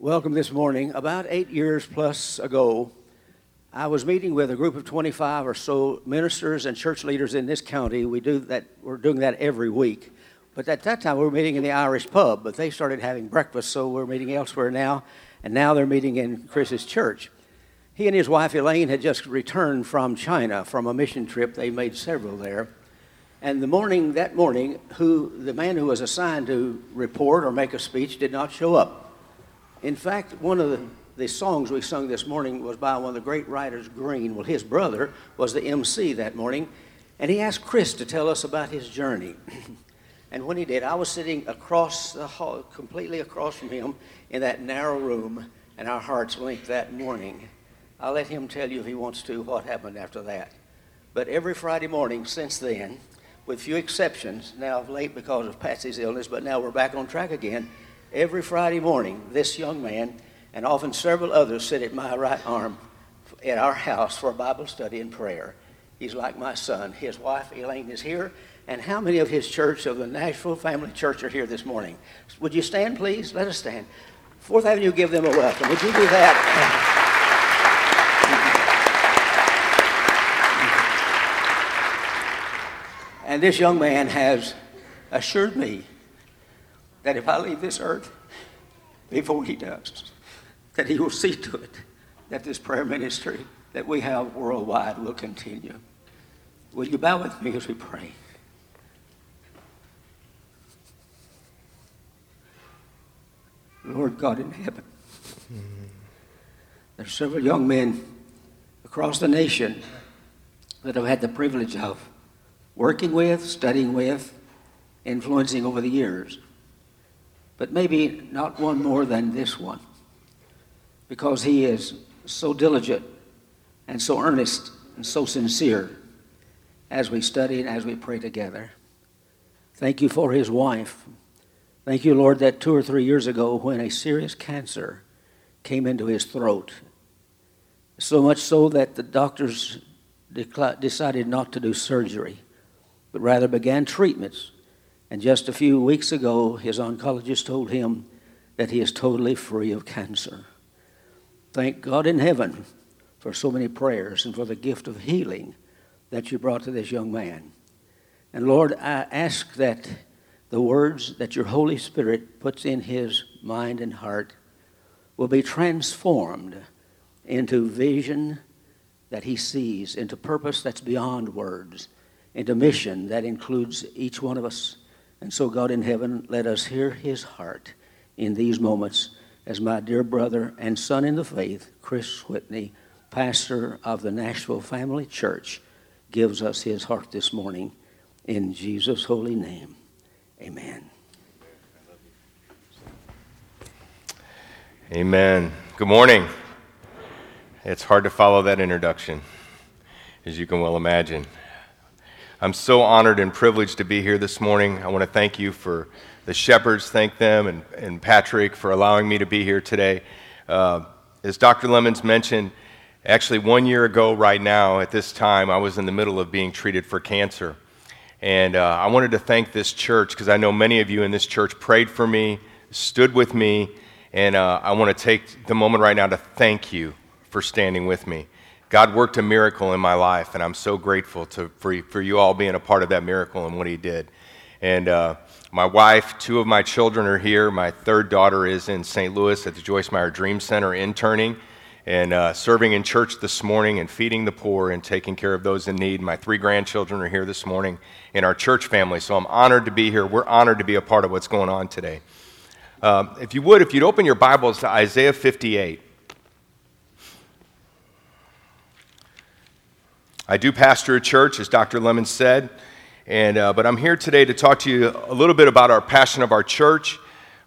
welcome this morning. About eight years plus ago, I was meeting with a group of 25 or so ministers and church leaders in this county. We do that, we're doing that every week. But at that time, we were meeting in the Irish pub, but they started having breakfast, so we're meeting elsewhere now. And now they're meeting in Chris's church. He and his wife Elaine had just returned from China from a mission trip. They made several there. And the morning, that morning, who, the man who was assigned to report or make a speech did not show up. In fact, one of the, the songs we sung this morning was by one of the great writers, Green. Well, his brother was the MC that morning, and he asked Chris to tell us about his journey. and when he did, I was sitting across the hall, completely across from him in that narrow room, and our hearts linked that morning. I'll let him tell you if he wants to what happened after that. But every Friday morning since then, with few exceptions, now of late because of Patsy's illness, but now we're back on track again. Every Friday morning, this young man and often several others sit at my right arm at our house for Bible study and prayer. He's like my son. His wife, Elaine, is here. And how many of his church, of the Nashville Family Church, are here this morning? Would you stand, please? Let us stand. Fourth Avenue, give them a welcome. Would you do that? And this young man has assured me that if I leave this earth before he does, that he will see to it that this prayer ministry that we have worldwide will continue. Will you bow with me as we pray? Lord God in heaven, there's several young men across the nation that I've had the privilege of working with, studying with, influencing over the years. But maybe not one more than this one, because he is so diligent and so earnest and so sincere as we study and as we pray together. Thank you for his wife. Thank you, Lord, that two or three years ago, when a serious cancer came into his throat, so much so that the doctors decided not to do surgery but rather began treatments. And just a few weeks ago, his oncologist told him that he is totally free of cancer. Thank God in heaven for so many prayers and for the gift of healing that you brought to this young man. And Lord, I ask that the words that your Holy Spirit puts in his mind and heart will be transformed into vision that he sees, into purpose that's beyond words into mission that includes each one of us. And so, God in heaven, let us hear his heart in these moments as my dear brother and son in the faith, Chris Whitney, pastor of the Nashville Family Church, gives us his heart this morning. In Jesus' holy name, amen. Amen. Good morning. It's hard to follow that introduction, as you can well imagine. I'm so honored and privileged to be here this morning. I want to thank you for the shepherds, thank them, and, and Patrick for allowing me to be here today. Uh, as Dr. Lemons mentioned, actually, one year ago, right now, at this time, I was in the middle of being treated for cancer. And uh, I wanted to thank this church because I know many of you in this church prayed for me, stood with me, and uh, I want to take the moment right now to thank you for standing with me. God worked a miracle in my life, and I'm so grateful to, for, for you all being a part of that miracle and what He did. And uh, my wife, two of my children are here. My third daughter is in St. Louis at the Joyce Meyer Dream Center interning and uh, serving in church this morning and feeding the poor and taking care of those in need. My three grandchildren are here this morning in our church family, so I'm honored to be here. We're honored to be a part of what's going on today. Uh, if you would, if you'd open your Bibles to Isaiah 58. I do pastor a church, as Dr. Lemon said, and, uh, but I'm here today to talk to you a little bit about our passion of our church,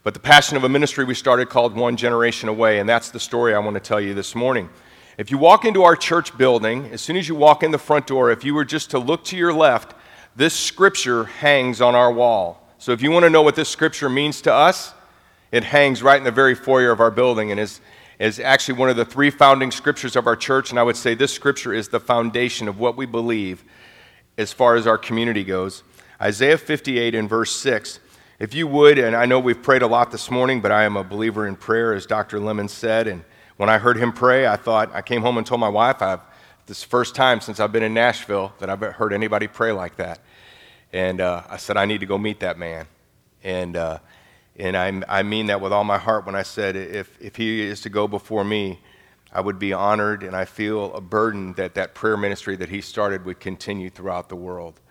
but the passion of a ministry we started called One Generation Away, and that's the story I want to tell you this morning. If you walk into our church building, as soon as you walk in the front door, if you were just to look to your left, this scripture hangs on our wall. So if you want to know what this scripture means to us, it hangs right in the very foyer of our building and is is actually one of the three founding scriptures of our church, and I would say this scripture is the foundation of what we believe as far as our community goes. Isaiah 58 in verse 6 if you would, and I know we've prayed a lot this morning, but I am a believer in prayer, as Dr. Lemon said. And when I heard him pray, I thought, I came home and told my wife, I've, this is the first time since I've been in Nashville that I've heard anybody pray like that. And uh, I said, I need to go meet that man. And, uh, and I, I mean that with all my heart when I said, if, if he is to go before me, I would be honored, and I feel a burden that that prayer ministry that he started would continue throughout the world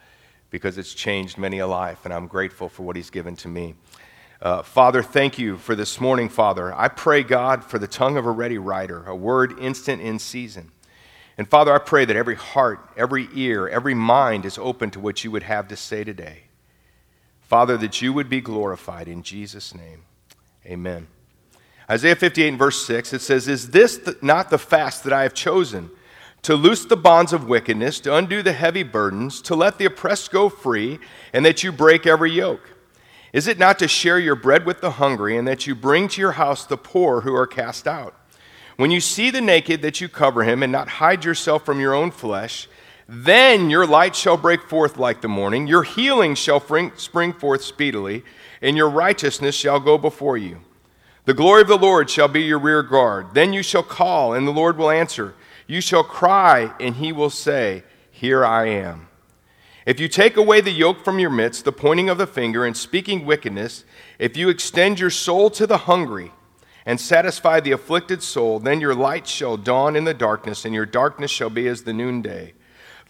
because it's changed many a life, and I'm grateful for what He's given to me. Uh, Father, thank you for this morning, Father. I pray, God, for the tongue of a ready writer, a word instant in season. And Father, I pray that every heart, every ear, every mind is open to what you would have to say today. Father, that you would be glorified in Jesus' name. Amen. Isaiah 58 and verse 6, it says, Is this not the fast that I have chosen? to loose the bonds of wickedness, to undo the heavy burdens, to let the oppressed go free, and that you break every yoke? Is it not to share your bread with the hungry, and that you bring to your house the poor who are cast out? When you see the naked, that you cover him, and not hide yourself from your own flesh, then your light shall break forth like the morning, your healing shall spring forth speedily, and your righteousness shall go before you. The glory of the Lord shall be your rear guard. Then you shall call, and the Lord will answer. You shall cry, and he will say, Here I am. If you take away the yoke from your midst, the pointing of the finger and speaking wickedness, if you extend your soul to the hungry and satisfy the afflicted soul, then your light shall dawn in the darkness, and your darkness shall be as the noonday.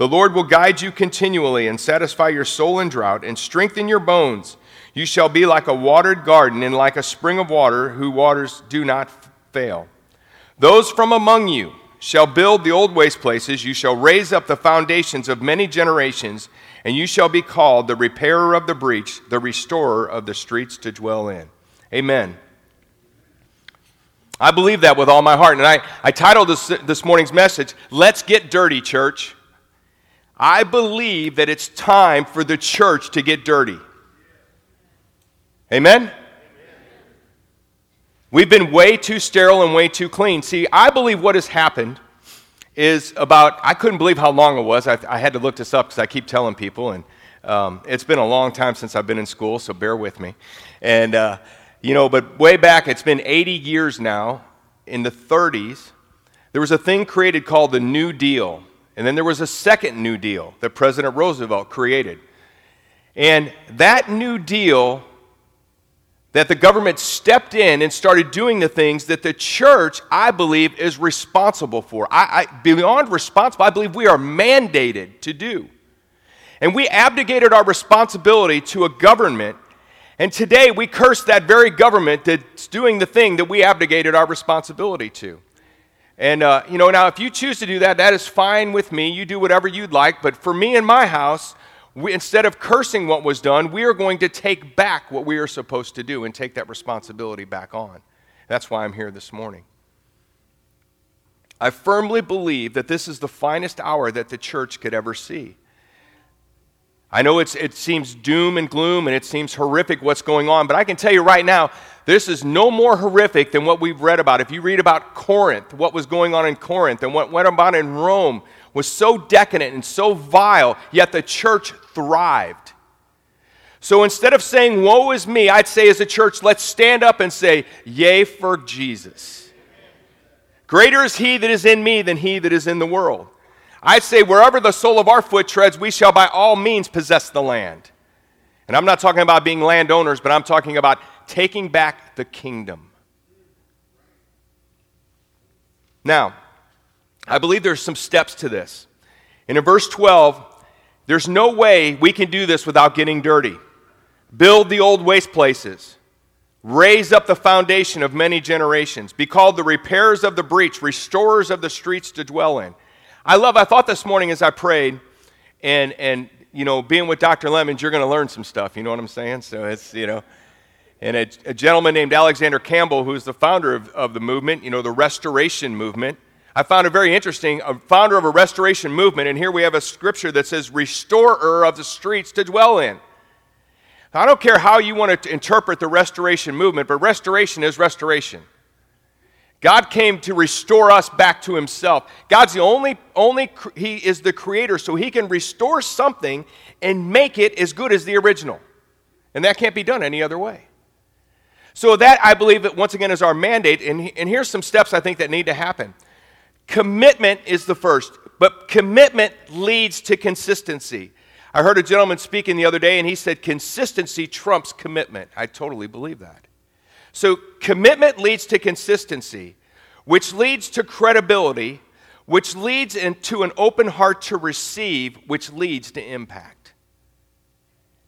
The Lord will guide you continually and satisfy your soul in drought and strengthen your bones. You shall be like a watered garden and like a spring of water whose waters do not fail. Those from among you, shall build the old waste places, you shall raise up the foundations of many generations, and you shall be called the repairer of the breach, the restorer of the streets to dwell in. Amen. I believe that with all my heart. And I, I titled this, this morning's message, Let's Get Dirty, Church. I believe that it's time for the church to get dirty. Amen? We've been way too sterile and way too clean. See, I believe what has happened is about, I couldn't believe how long it was. I, I had to look this up because I keep telling people, and um, it's been a long time since I've been in school, so bear with me. And, uh, you know, but way back, it's been 80 years now. In the 30s, there was a thing created called the New Deal. And then there was a second New Deal that President Roosevelt created. And that New Deal that the government stepped in and started doing the things that the church, I believe, is responsible for. I, I, beyond responsible, I believe we are mandated to do. And we abdicated our responsibility to a government, and today we curse that very government that's doing the thing that we abdicated our responsibility to. And, uh, you know, now if you choose to do that, that is fine with me. You do whatever you'd like. But for me and my house, we, instead of cursing what was done, we are going to take back what we are supposed to do and take that responsibility back on. That's why I'm here this morning. I firmly believe that this is the finest hour that the church could ever see. I know it seems doom and gloom and it seems horrific what's going on, but I can tell you right now, this is no more horrific than what we've read about. If you read about Corinth, what was going on in Corinth, and what went on in Rome was so decadent and so vile, yet the church thrived. So instead of saying, Woe is me, I'd say as a church, let's stand up and say, Yea for Jesus. Greater is he that is in me than he that is in the world. I'd say, wherever the sole of our foot treads, we shall by all means possess the land. And I'm not talking about being landowners, but I'm talking about taking back the kingdom. Now, I believe there's some steps to this. And in verse 12, there's no way we can do this without getting dirty. Build the old waste places. Raise up the foundation of many generations. Be called the repairers of the breach, restorers of the streets to dwell in. I love, I thought this morning as I prayed, and, and you know, being with Dr. Lemons, you're going to learn some stuff. You know what I'm saying? So it's, you know, and a, a gentleman named Alexander Campbell, who's the founder of, of the movement, you know, the restoration movement I found it very interesting, a founder of a restoration movement, and here we have a scripture that says, restorer of the streets to dwell in. I don't care how you want to interpret the restoration movement, but restoration is restoration. God came to restore us back to himself. God's the only, only, he is the creator, so he can restore something and make it as good as the original. And that can't be done any other way. So, that I believe that once again is our mandate. And, and here's some steps I think that need to happen. Commitment is the first, but commitment leads to consistency. I heard a gentleman speaking the other day, and he said, Consistency trumps commitment. I totally believe that. So, commitment leads to consistency, which leads to credibility, which leads into an open heart to receive, which leads to impact.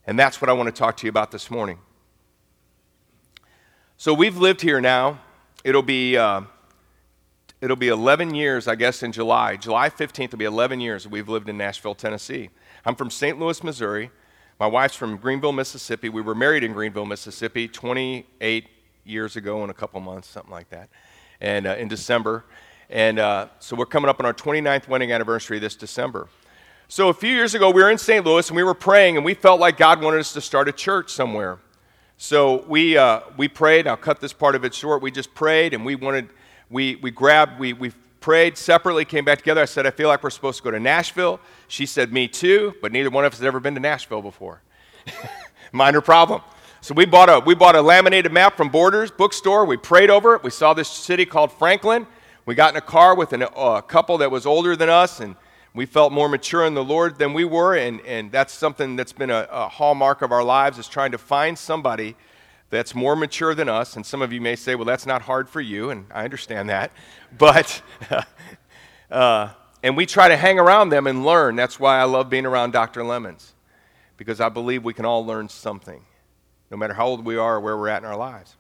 And that's what I want to talk to you about this morning. So, we've lived here now. It'll be. Uh, it'll be 11 years, I guess, in July. July 15th will be 11 years we've lived in Nashville, Tennessee. I'm from St. Louis, Missouri. My wife's from Greenville, Mississippi. We were married in Greenville, Mississippi 28 years ago in a couple months, something like that, and uh, in December. And uh, so we're coming up on our 29th wedding anniversary this December. So a few years ago, we were in St. Louis and we were praying, and we felt like God wanted us to start a church somewhere. So we, uh, we prayed. I'll cut this part of it short. We just prayed, and we wanted, we, we grabbed, we, we prayed separately, came back together. I said, I feel like we're supposed to go to Nashville. She said, Me too, but neither one of us had ever been to Nashville before. Minor problem. So we bought, a, we bought a laminated map from Borders bookstore. We prayed over it. We saw this city called Franklin. We got in a car with an, a couple that was older than us, and we felt more mature in the Lord than we were. And, and that's something that's been a, a hallmark of our lives is trying to find somebody that's more mature than us. And some of you may say, well, that's not hard for you, and I understand that. But, uh, and we try to hang around them and learn. That's why I love being around Dr. Lemons, because I believe we can all learn something, no matter how old we are or where we're at in our lives.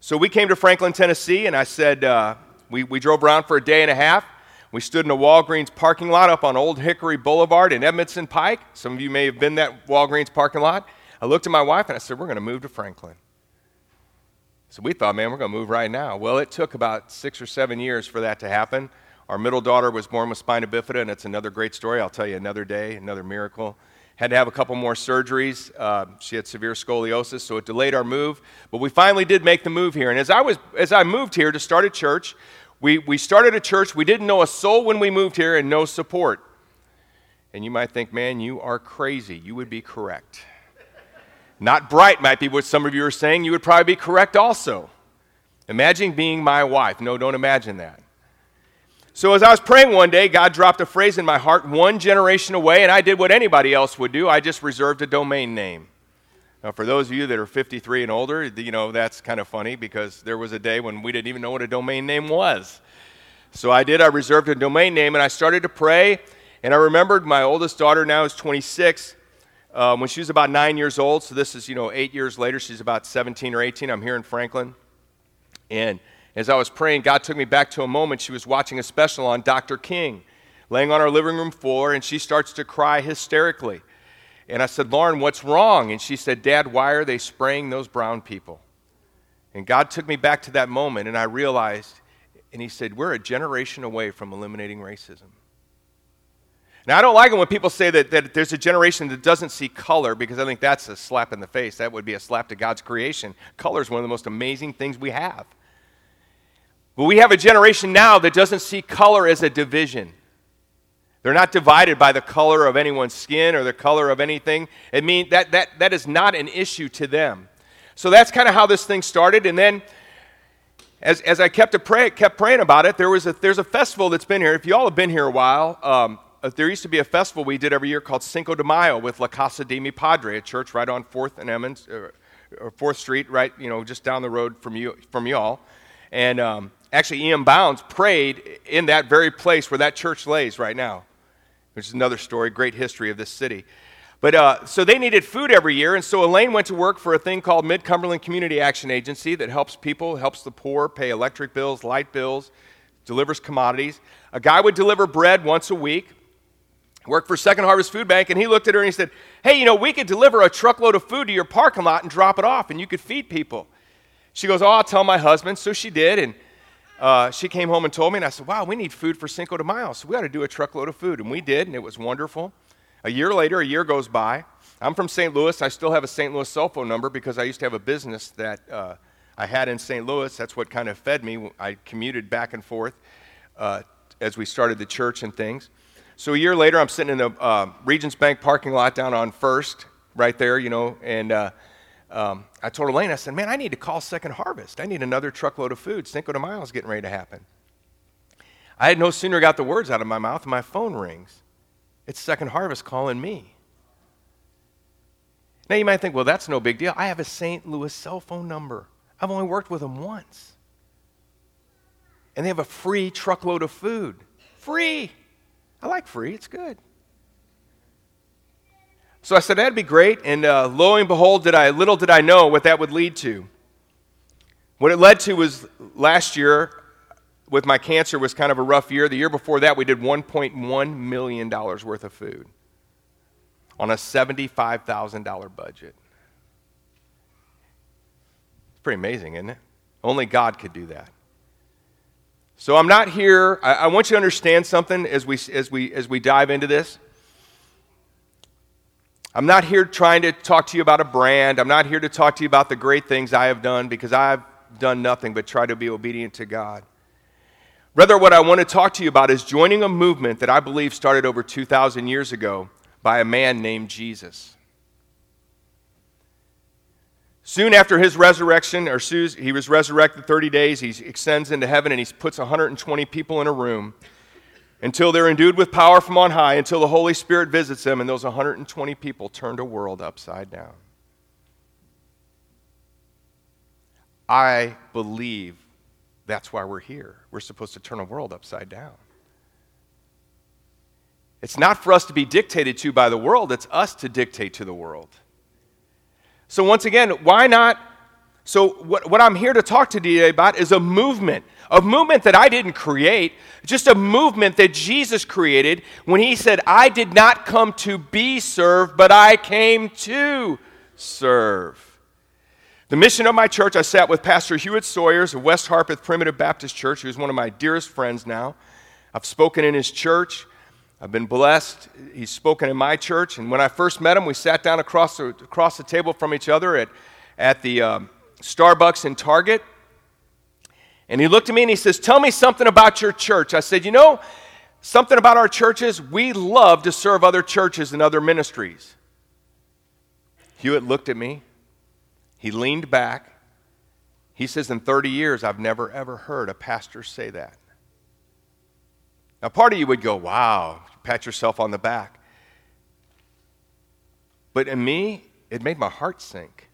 So we came to Franklin, Tennessee, and I said, uh, we, we drove around for a day and a half. We stood in a Walgreens parking lot up on Old Hickory Boulevard in Edmondson Pike. Some of you may have been that Walgreens parking lot. I looked at my wife and I said, We're going to move to Franklin. So we thought, man, we're going to move right now. Well, it took about six or seven years for that to happen. Our middle daughter was born with spina bifida, and it's another great story. I'll tell you another day, another miracle. Had to have a couple more surgeries. Uh, she had severe scoliosis, so it delayed our move. But we finally did make the move here. And as I, was, as I moved here to start a church, we, we started a church. We didn't know a soul when we moved here and no support. And you might think, man, you are crazy. You would be correct. Not bright might be what some of you are saying. You would probably be correct also. Imagine being my wife. No, don't imagine that. So, as I was praying one day, God dropped a phrase in my heart one generation away, and I did what anybody else would do. I just reserved a domain name. Now, for those of you that are 53 and older, you know, that's kind of funny because there was a day when we didn't even know what a domain name was. So, I did. I reserved a domain name, and I started to pray. And I remembered my oldest daughter now is 26 um, when she was about nine years old. So this is, you know, eight years later. She's about 17 or 18. I'm here in Franklin. And as I was praying, God took me back to a moment. She was watching a special on Dr. King, laying on our living room floor, and she starts to cry hysterically. And I said, Lauren, what's wrong? And she said, Dad, why are they spraying those brown people? And God took me back to that moment, and I realized, and He said, We're a generation away from eliminating racism. Now, I don't like it when people say that, that there's a generation that doesn't see color because I think that's a slap in the face. That would be a slap to God's creation. Color is one of the most amazing things we have. But we have a generation now that doesn't see color as a division. They're not divided by the color of anyone's skin or the color of anything. It mean that, that, that is not an issue to them. So that's kind of how this thing started. And then as, as I kept, pray, kept praying about it, there was a, there's a festival that's been here. If you all have been here a while, um, uh, there used to be a festival we did every year called Cinco de Mayo with La Casa de Mi Padre, a church right on Fourth and Emmons, uh, or Fourth Street, right, you know, just down the road from you, from y'all. And um, actually, E.M. Bounds prayed in that very place where that church lays right now, which is another story, great history of this city. But uh, so they needed food every year, and so Elaine went to work for a thing called Mid Cumberland Community Action Agency that helps people, helps the poor pay electric bills, light bills, delivers commodities. A guy would deliver bread once a week worked for Second Harvest Food Bank, and he looked at her and he said, Hey, you know, we could deliver a truckload of food to your parking lot and drop it off, and you could feed people. She goes, Oh, I'll tell my husband. So she did, and uh, she came home and told me, and I said, Wow, we need food for Cinco de Mayo, so we ought to do a truckload of food. And we did, and it was wonderful. A year later, a year goes by. I'm from St. Louis. I still have a St. Louis cell phone number because I used to have a business that uh, I had in St. Louis. That's what kind of fed me. I commuted back and forth uh, as we started the church and things. So a year later, I'm sitting in the uh, Regions Bank parking lot down on First, right there, you know, and uh, um, I told Elaine, I said, man, I need to call Second Harvest. I need another truckload of food. Cinco de Mayo is getting ready to happen. I had no sooner got the words out of my mouth, my phone rings. It's Second Harvest calling me. Now you might think, well, that's no big deal. I have a St. Louis cell phone number. I've only worked with them once. And they have a free truckload of food. Free. I like free, it's good. So I said, that'd be great. And uh, lo and behold, did I, little did I know what that would lead to. What it led to was last year, with my cancer, was kind of a rough year. The year before that, we did $1.1 million worth of food on a $75,000 budget. It's pretty amazing, isn't it? Only God could do that. So I'm not here. I, I, want you to understand something as we, as, we, as we dive into this. I'm not here trying to talk to you about a brand. I'm not here to talk to you about the great things I have done because I've done nothing but try to be obedient to God. Rather, what I want to talk to you about is joining a movement that I believe started over 2,000 years ago by a man named Jesus. Soon after his resurrection, or he was resurrected 30 days, he ascends into heaven and he puts 120 people in a room until they're endued with power from on high, until the Holy Spirit visits them, and those 120 people turned a world upside down. I believe that's why we're here. We're supposed to turn a world upside down. It's not for us to be dictated to by the world, it's us to dictate to the world. So, once again, why not? So, what, what I'm here to talk to you about is a movement, a movement that I didn't create, just a movement that Jesus created when he said, I did not come to be served, but I came to serve. The mission of my church, I sat with Pastor Hewitt Sawyers of West Harpeth Primitive Baptist Church, who's one of my dearest friends now. I've spoken in his church. I've been blessed. He's spoken in my church. And when I first met him, we sat down across the, across the table from each other at, at the um, Starbucks and Target. And he looked at me and he says, Tell me something about your church. I said, You know, something about our churches, we love to serve other churches and other ministries. Hewitt looked at me. He leaned back. He says, In 30 years, I've never ever heard a pastor say that. Now, part of you would go, wow, pat yourself on the back. But in me, it made my heart sink.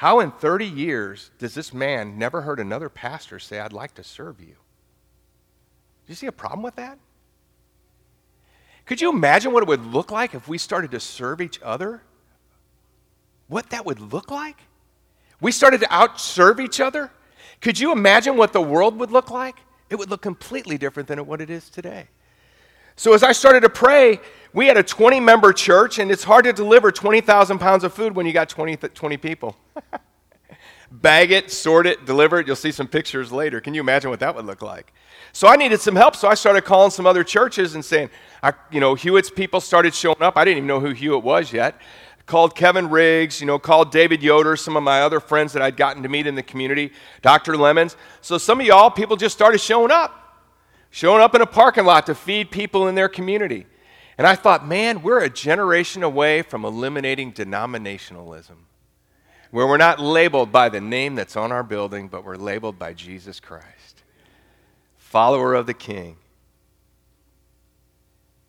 How in 30 years does this man never heard another pastor say, I'd like to serve you? Do you see a problem with that? Could you imagine what it would look like if we started to serve each other? What that would look like? We started to outserve each other? Could you imagine what the world would look like? It would look completely different than what it is today. So, as I started to pray, we had a 20 member church, and it's hard to deliver 20,000 pounds of food when you got 20, 20 people. Bag it, sort it, deliver it. You'll see some pictures later. Can you imagine what that would look like? So, I needed some help, so I started calling some other churches and saying, I, you know, Hewitt's people started showing up. I didn't even know who Hewitt was yet called Kevin Riggs, you know, called David Yoder, some of my other friends that I'd gotten to meet in the community, Dr. Lemons. So some of y'all, people just started showing up, showing up in a parking lot to feed people in their community. And I thought, man, we're a generation away from eliminating denominationalism, where we're not labeled by the name that's on our building, but we're labeled by Jesus Christ, follower of the King.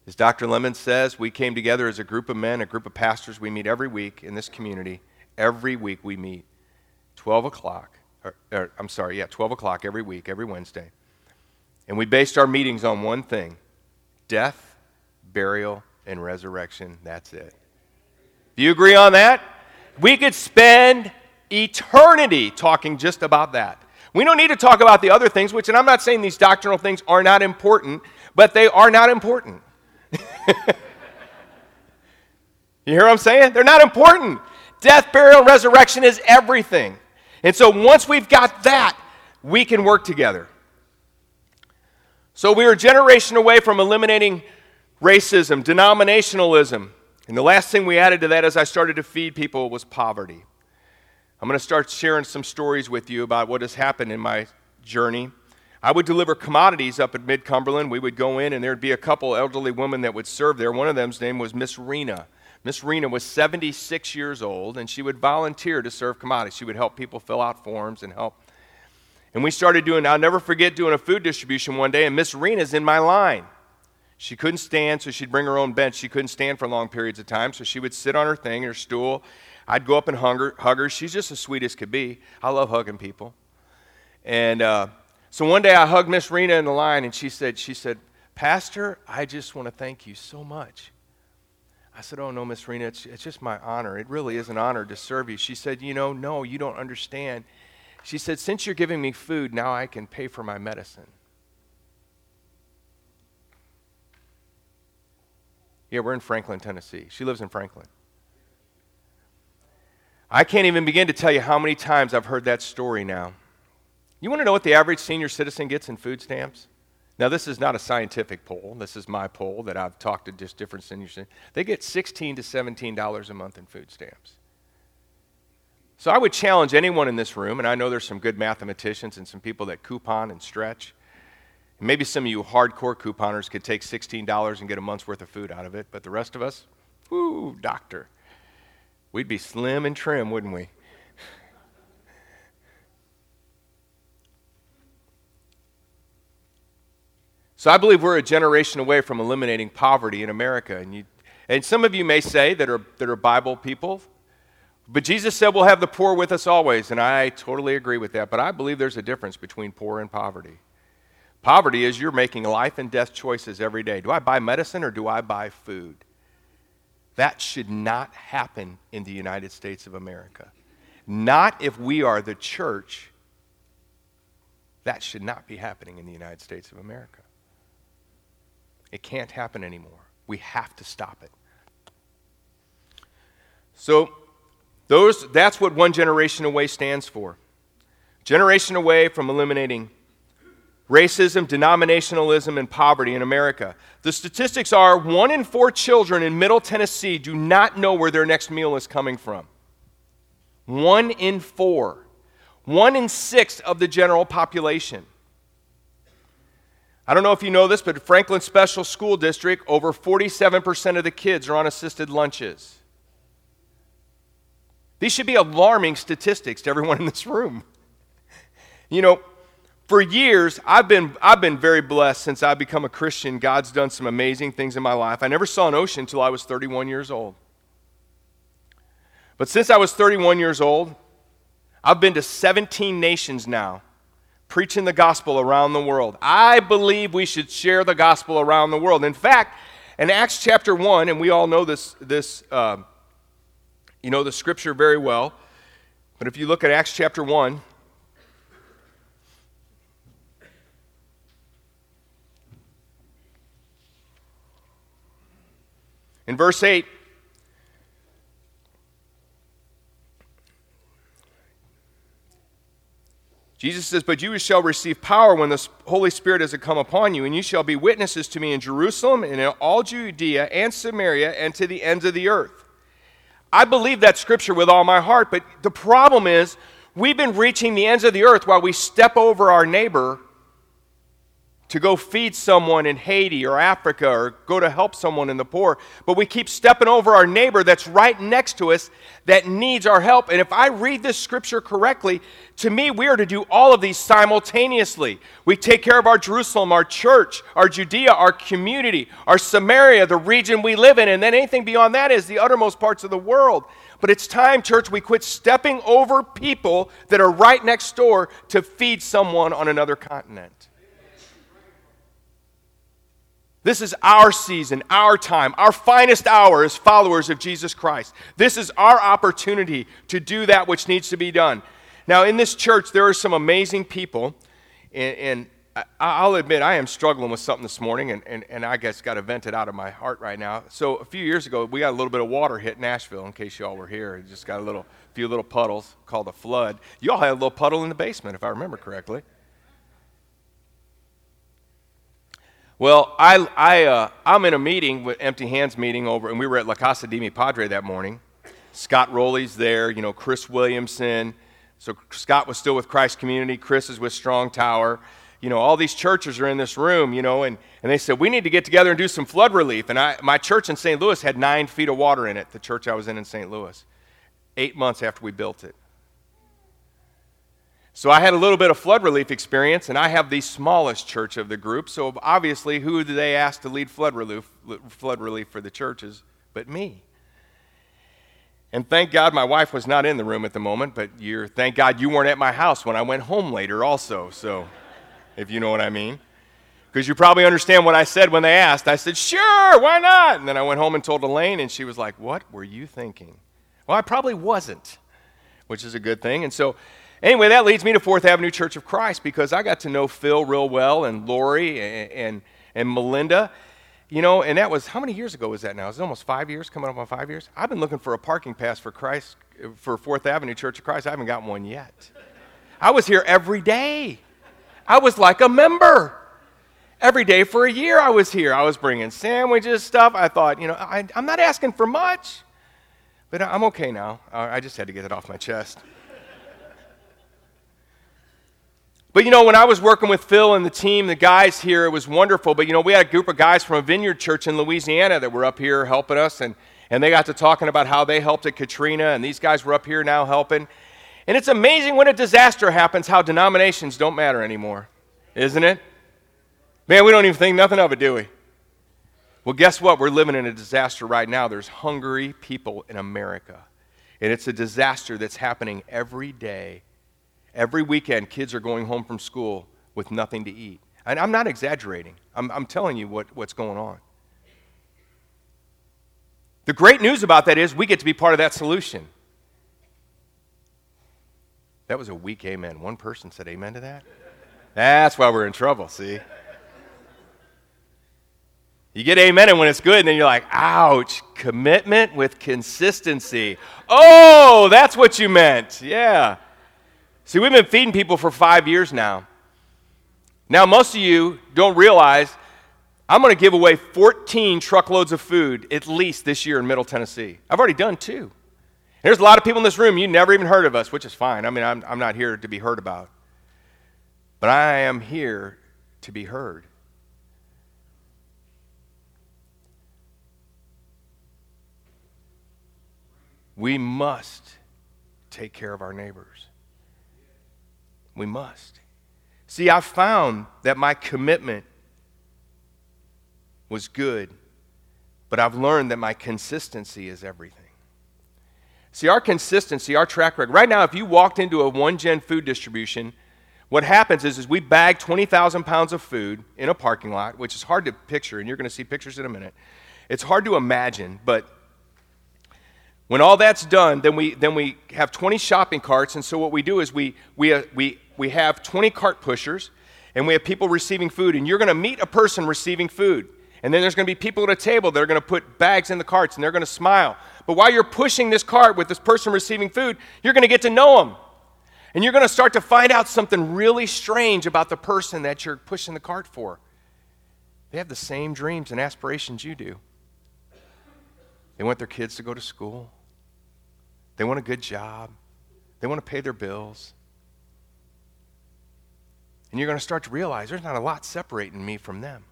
As Dr. Lemon says, we came together as a group of men, a group of pastors. We meet every week in this community. Every week we meet, 12 o'clock. Or, or, I'm sorry, yeah, 12 o'clock every week, every Wednesday. And we based our meetings on one thing death, burial, and resurrection. That's it. Do you agree on that? We could spend eternity talking just about that. We don't need to talk about the other things, which, and I'm not saying these doctrinal things are not important, but they are not important. you hear what I'm saying? They're not important. Death, burial, and resurrection is everything. And so once we've got that, we can work together. So we are a generation away from eliminating racism, denominationalism. And the last thing we added to that as I started to feed people was poverty. I'm going to start sharing some stories with you about what has happened in my journey. I would deliver commodities up at Mid Cumberland. We would go in, and there'd be a couple elderly women that would serve there. One of them's name was Miss Rena. Miss Rena was 76 years old, and she would volunteer to serve commodities. She would help people fill out forms and help. And we started doing, I'll never forget doing a food distribution one day, and Miss Rena's in my line. She couldn't stand, so she'd bring her own bench. She couldn't stand for long periods of time, so she would sit on her thing, her stool. I'd go up and hug her. Hug her. She's just as sweet as could be. I love hugging people. And uh, so one day I hugged Miss Rena in the line, and she said, she said, Pastor, I just want to thank you so much. I said, Oh, no, Miss Rena, it's, it's just my honor. It really is an honor to serve you. She said, You know, no, you don't understand. She said, Since you're giving me food, now I can pay for my medicine. Yeah, we're in Franklin, Tennessee. She lives in Franklin. I can't even begin to tell you how many times I've heard that story now. You want to know what the average senior citizen gets in food stamps? Now, this is not a scientific poll. This is my poll that I've talked to just different seniors. They get 16 to $17 a month in food stamps. So I would challenge anyone in this room, and I know there's some good mathematicians and some people that coupon and stretch. And maybe some of you hardcore couponers could take $16 and get a month's worth of food out of it, but the rest of us, whoo, doctor. We'd be slim and trim, wouldn't we? So I believe we're a generation away from eliminating poverty in America. And, you, and some of you may say that are, that are Bible people, but Jesus said we'll have the poor with us always. And I totally agree with that. But I believe there's a difference between poor and poverty. Poverty is you're making life and death choices every day. Do I buy medicine or do I buy food? That should not happen in the United States of America. Not if we are the church. That should not be happening in the United States of America. It can't happen anymore. We have to stop it. So, those, that's what one generation away stands for. Generation away from eliminating racism, denominationalism, and poverty in America. The statistics are one in four children in Middle Tennessee do not know where their next meal is coming from. One in four. One in six of the general population. I don't know if you know this, but Franklin Special School District, over 47% of the kids are on assisted lunches. These should be alarming statistics to everyone in this room. You know, for years, I've been, I've been very blessed since I've become a Christian. God's done some amazing things in my life. I never saw an ocean until I was 31 years old. But since I was 31 years old, I've been to 17 nations now preaching the gospel around the world. I believe we should share the gospel around the world. In fact, in Acts chapter 1, and we all know this, this uh, you know the scripture very well, but if you look at Acts chapter 1, in verse 8, Jesus says, But you shall receive power when the Holy Spirit has come upon you, and you shall be witnesses to me in Jerusalem and in all Judea and Samaria and to the ends of the earth. I believe that scripture with all my heart, but the problem is we've been reaching the ends of the earth while we step over our neighbor to go feed someone in Haiti or Africa or go to help someone in the poor, but we keep stepping over our neighbor that's right next to us that needs our help. And if I read this scripture correctly, to me, we are to do all of these simultaneously. We take care of our Jerusalem, our church, our Judea, our community, our Samaria, the region we live in, and then anything beyond that is the uttermost parts of the world. But it's time, church, we quit stepping over people that are right next door to feed someone on another continent. This is our season, our time, our finest hour as followers of Jesus Christ. This is our opportunity to do that which needs to be done. Now, in this church, there are some amazing people, and, and I'll admit I am struggling with something this morning, and, and, and I guess got to vent it out of my heart right now. So, a few years ago, we got a little bit of water hit Nashville, in case y'all were here. It just got a little, few little puddles called a flood. Y'all had a little puddle in the basement, if I remember correctly. Well, I, I, uh, I'm in a meeting, with Empty Hands meeting over, and we were at La Casa de Mi Padre that morning. Scott Rowley's there, you know, Chris Williamson. So Scott was still with Christ Community. Chris is with Strong Tower. you know, all these churches are in this room, you know, and, and they said, we need to get together and do some flood relief. And I, my church in St. Louis had nine feet of water in it, the church I was in in St. Louis, eight months after we built it. So I had a little bit of flood relief experience, and I have the smallest church of the group. So obviously, who did they ask to lead flood relief, flood relief for the churches but me? And thank God my wife was not in the room at the moment, but you're, thank God you weren't at my house when I went home later, also. So, if you know what I mean. Because you probably understand what I said when they asked. I said, sure, why not? And then I went home and told Elaine, and she was like, what were you thinking? Well, I probably wasn't, which is a good thing. And so, anyway, that leads me to Fourth Avenue Church of Christ because I got to know Phil real well and Lori and, and, and Melinda. You know, and that was, how many years ago was that now? Is it almost five years, coming up on five years? I've been looking for a parking pass for Christ, for Fourth Avenue Church of Christ. I haven't gotten one yet. I was here every day. I was like a member. Every day for a year I was here. I was bringing sandwiches, stuff. I thought, you know, I, am not asking for much, but I'm okay now. I just had to get it off my chest. But you know, when I was working with Phil and the team, the guys here, it was wonderful. But you know, we had a group of guys from a vineyard church in Louisiana that were up here helping us, and, and they got to talking about how they helped at Katrina, and these guys were up here now helping. And it's amazing when a disaster happens how denominations don't matter anymore, isn't it? Man, we don't even think nothing of it, do we? Well, guess what? We're living in a disaster right now. There's hungry people in America. And it's a disaster that's happening every day Every weekend, kids are going home from school with nothing to eat. And I'm not exaggerating, I'm, I'm telling you what, what's going on. The great news about that is we get to be part of that solution. That was a weak amen. One person said amen to that. That's why we're in trouble, see? You get amen and when it's good, and then you're like, ouch, commitment with consistency. Oh, that's what you meant. Yeah. See, we've been feeding people for five years now. Now, most of you don't realize I'm going to give away 14 truckloads of food at least this year in Middle Tennessee. I've already done two. There's a lot of people in this room, you never even heard of us, which is fine. I mean, I'm, I'm not here to be heard about. But I am here to be heard. We must take care of our neighbors. We must. See, I found that my commitment was good, but I've learned that my consistency is everything. See, our consistency, our track record. Right now, if you walked into a one gen food distribution, what happens is, is we bag 20,000 pounds of food in a parking lot, which is hard to picture, and you're going to see pictures in a minute. It's hard to imagine, but when all that's done, then we, then we have 20 shopping carts, and so what we do is we, we, uh, we, we have 20 cart pushers, and we have people receiving food, and you're going to meet a person receiving food. And then there's going to be people at a table that are going to put bags in the carts, and they're going to smile. But while you're pushing this cart with this person receiving food, you're going to get to know them. And you're going to start to find out something really strange about the person that you're pushing the cart for. They have the same dreams and aspirations you do. They want their kids to go to school. They want a good job. They want to pay their bills. And you're going to start to realize there's not a lot separating me from them.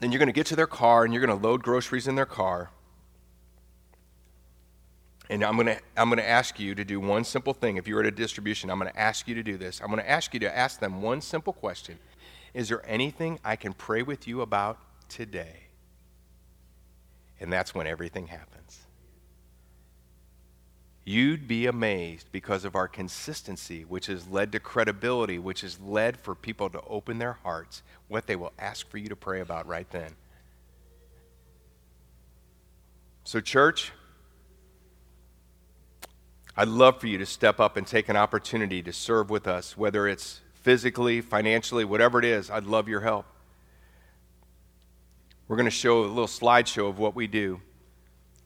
Then you're going to get to their car and you're going to load groceries in their car. And I'm going, to, I'm going to ask you to do one simple thing. If you're at a distribution, I'm going to ask you to do this. I'm going to ask you to ask them one simple question Is there anything I can pray with you about today? And that's when everything happens. You'd be amazed because of our consistency, which has led to credibility, which has led for people to open their hearts, what they will ask for you to pray about right then. So, church, I'd love for you to step up and take an opportunity to serve with us, whether it's physically, financially, whatever it is. I'd love your help. We're going to show a little slideshow of what we do.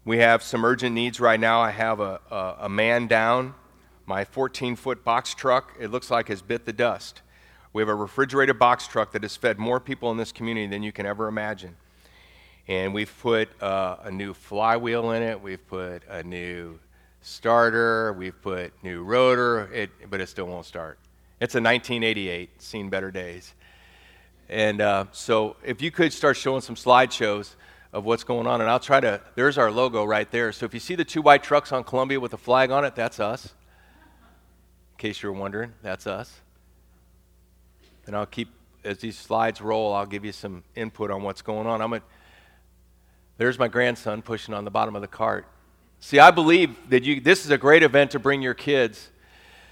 We have some urgent needs right now. I have a, a, a man down. My 14 foot box truck, it looks like, has bit the dust. We have a refrigerated box truck that has fed more people in this community than you can ever imagine. And we've put uh, a new flywheel in it, we've put a new starter, we've put new rotor, it, but it still won't start. It's a 1988, seen better days. And uh, so if you could start showing some slideshows of what's going on, and I'll try to, there's our logo right there. So if you see the two white trucks on Columbia with a flag on it, that's us. In case you were wondering, that's us. And I'll keep, as these slides roll, I'll give you some input on what's going on. I'm a, there's my grandson pushing on the bottom of the cart. See, I believe that you, this is a great event to bring your kids.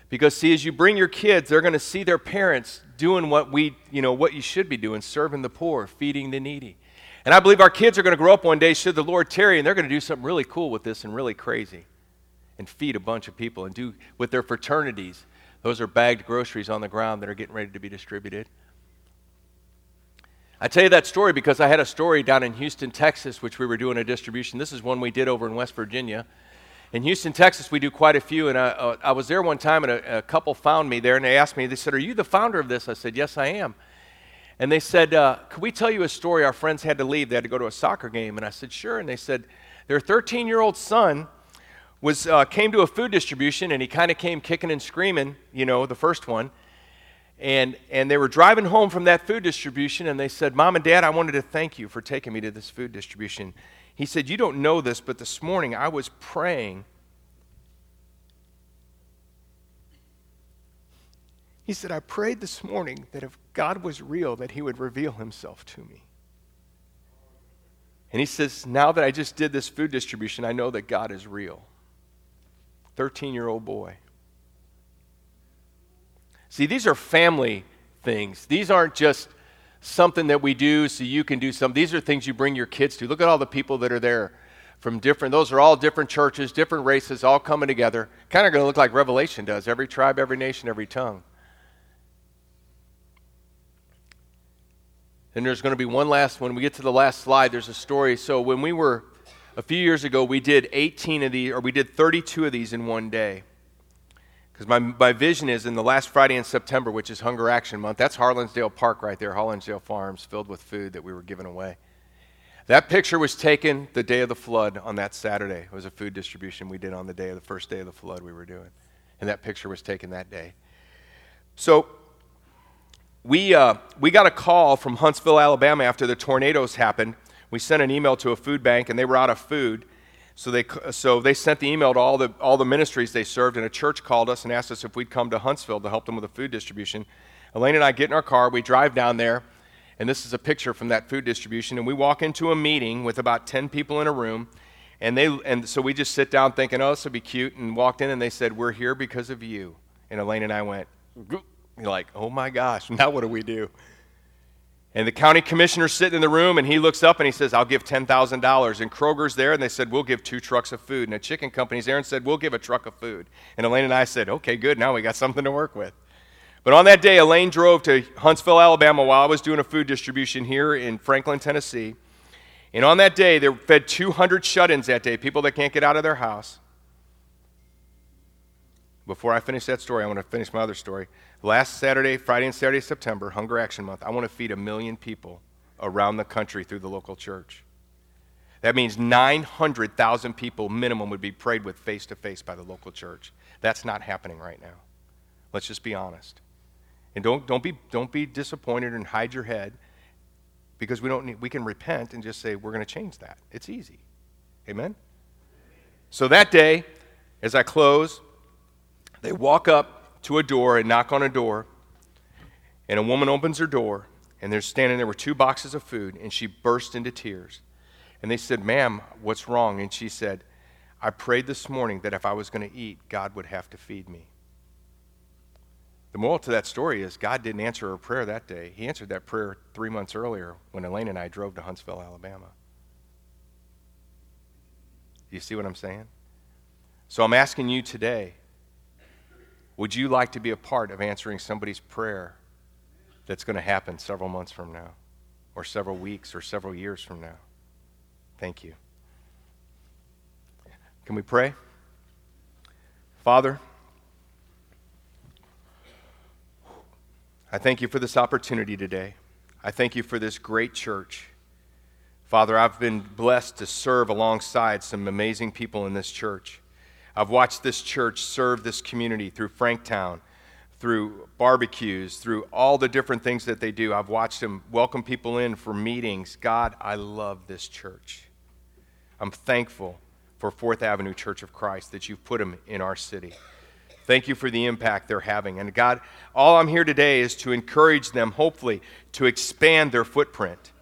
Because see, as you bring your kids, they're going to see their parents doing what we, you know, what you should be doing, serving the poor, feeding the needy. And I believe our kids are going to grow up one day, should the Lord tarry, and they're going to do something really cool with this and really crazy and feed a bunch of people and do with their fraternities. Those are bagged groceries on the ground that are getting ready to be distributed. I tell you that story because I had a story down in Houston, Texas, which we were doing a distribution. This is one we did over in West Virginia. In Houston, Texas, we do quite a few, and I, uh, I was there one time, and a, a, couple found me there, and they asked me, they said, Are you the founder of this? I said, Yes, I am. And they said, uh, Could we tell you a story? Our friends had to leave, they had to go to a soccer game. And I said, Sure. And they said, Their 13 year old son was, uh, came to a food distribution, and he kind of came kicking and screaming, you know, the first one. And, and they were driving home from that food distribution, and they said, Mom and Dad, I wanted to thank you for taking me to this food distribution. He said, You don't know this, but this morning I was praying. He said, I prayed this morning that if God was real, that He would reveal Himself to me. And he says, Now that I just did this food distribution, I know that God is real. 13 year old boy. See, these are family things. These aren't just something that we do so you can do some. These are things you bring your kids to. Look at all the people that are there from different, those are all different churches, different races, all coming together. Kind of going to look like Revelation does every tribe, every nation, every tongue. And there's going to be one last, when we get to the last slide, there's a story. So when we were, a few years ago, we did 18 of these, or we did 32 of these in one day. Because my, my vision is in the last Friday in September, which is Hunger Action Month, that's Harlinsdale Park right there, Harlinsdale Farms, filled with food that we were giving away. That picture was taken the day of the flood on that Saturday. It was a food distribution we did on the day of the first day of the flood we were doing. And that picture was taken that day. So we, uh, we got a call from Huntsville, Alabama after the tornadoes happened. We sent an email to a food bank and they were out of food. So they, so they sent the email to all the, all the ministries they served, and a church called us and asked us if we'd come to Huntsville to help them with a food distribution. Elaine and I get in our car, we drive down there, and this is a picture from that food distribution, and we walk into a meeting with about 10 people in a room, and, they, and so we just sit down thinking, oh, this would be cute, and walked in, and they said, we're here because of you. And Elaine and I went, like, oh my gosh, now what do we do? And the county commissioner's sitting in the room and he looks up and he says, I'll give $10,000. And Kroger's there and they said, We'll give two trucks of food. And a chicken company's there and said, We'll give a truck of food. And Elaine and I said, Okay, good. Now we got something to work with. But on that day, Elaine drove to Huntsville, Alabama while I was doing a food distribution here in Franklin, Tennessee. And on that day, they fed 200 shut ins that day, people that can't get out of their house. Before I finish that story, I want to finish my other story. Last Saturday, Friday and Saturday, September, Hunger Action Month, I want to feed a million people around the country through the local church. That means 900,000 people minimum would be prayed with face to face by the local church. That's not happening right now. Let's just be honest. And don't, don't, be, don't be disappointed and hide your head because we, don't need, we can repent and just say, we're going to change that. It's easy. Amen? So that day, as I close, they walk up to a door and knock on a door, and a woman opens her door, and they're standing there were two boxes of food, and she burst into tears. And they said, Ma'am, what's wrong? And she said, I prayed this morning that if I was going to eat, God would have to feed me. The moral to that story is God didn't answer her prayer that day. He answered that prayer three months earlier when Elaine and I drove to Huntsville, Alabama. You see what I'm saying? So I'm asking you today would you like to be a part of answering somebody's prayer that's going to happen several months from now, or several weeks, or several years from now? Thank you. Can we pray? Father, I thank you for this opportunity today. I thank you for this great church. Father, I've been blessed to serve alongside some amazing people in this church. I've watched this church serve this community through Franktown, through barbecues, through all the different things that they do. I've watched them welcome people in for meetings. God, I love this church. I'm thankful for Fourth Avenue Church of Christ that you've put them in our city. Thank you for the impact they're having. And God, all I'm here today is to encourage them, hopefully, to expand their footprint.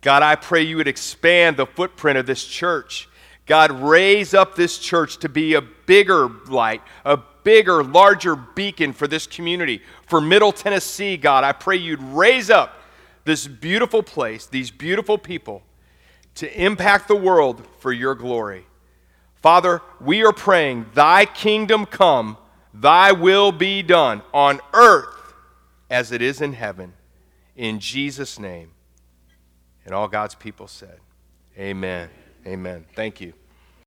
God, I pray you would expand the footprint of this church. God, raise up this church to be a bigger light, a bigger, larger beacon for this community. For Middle Tennessee, God, I pray you'd raise up this beautiful place, these beautiful people, to impact the world for your glory. Father, we are praying, Thy kingdom come, Thy will be done on earth as it is in heaven. In Jesus' name. And all God's people said, Amen. Amen. Thank you.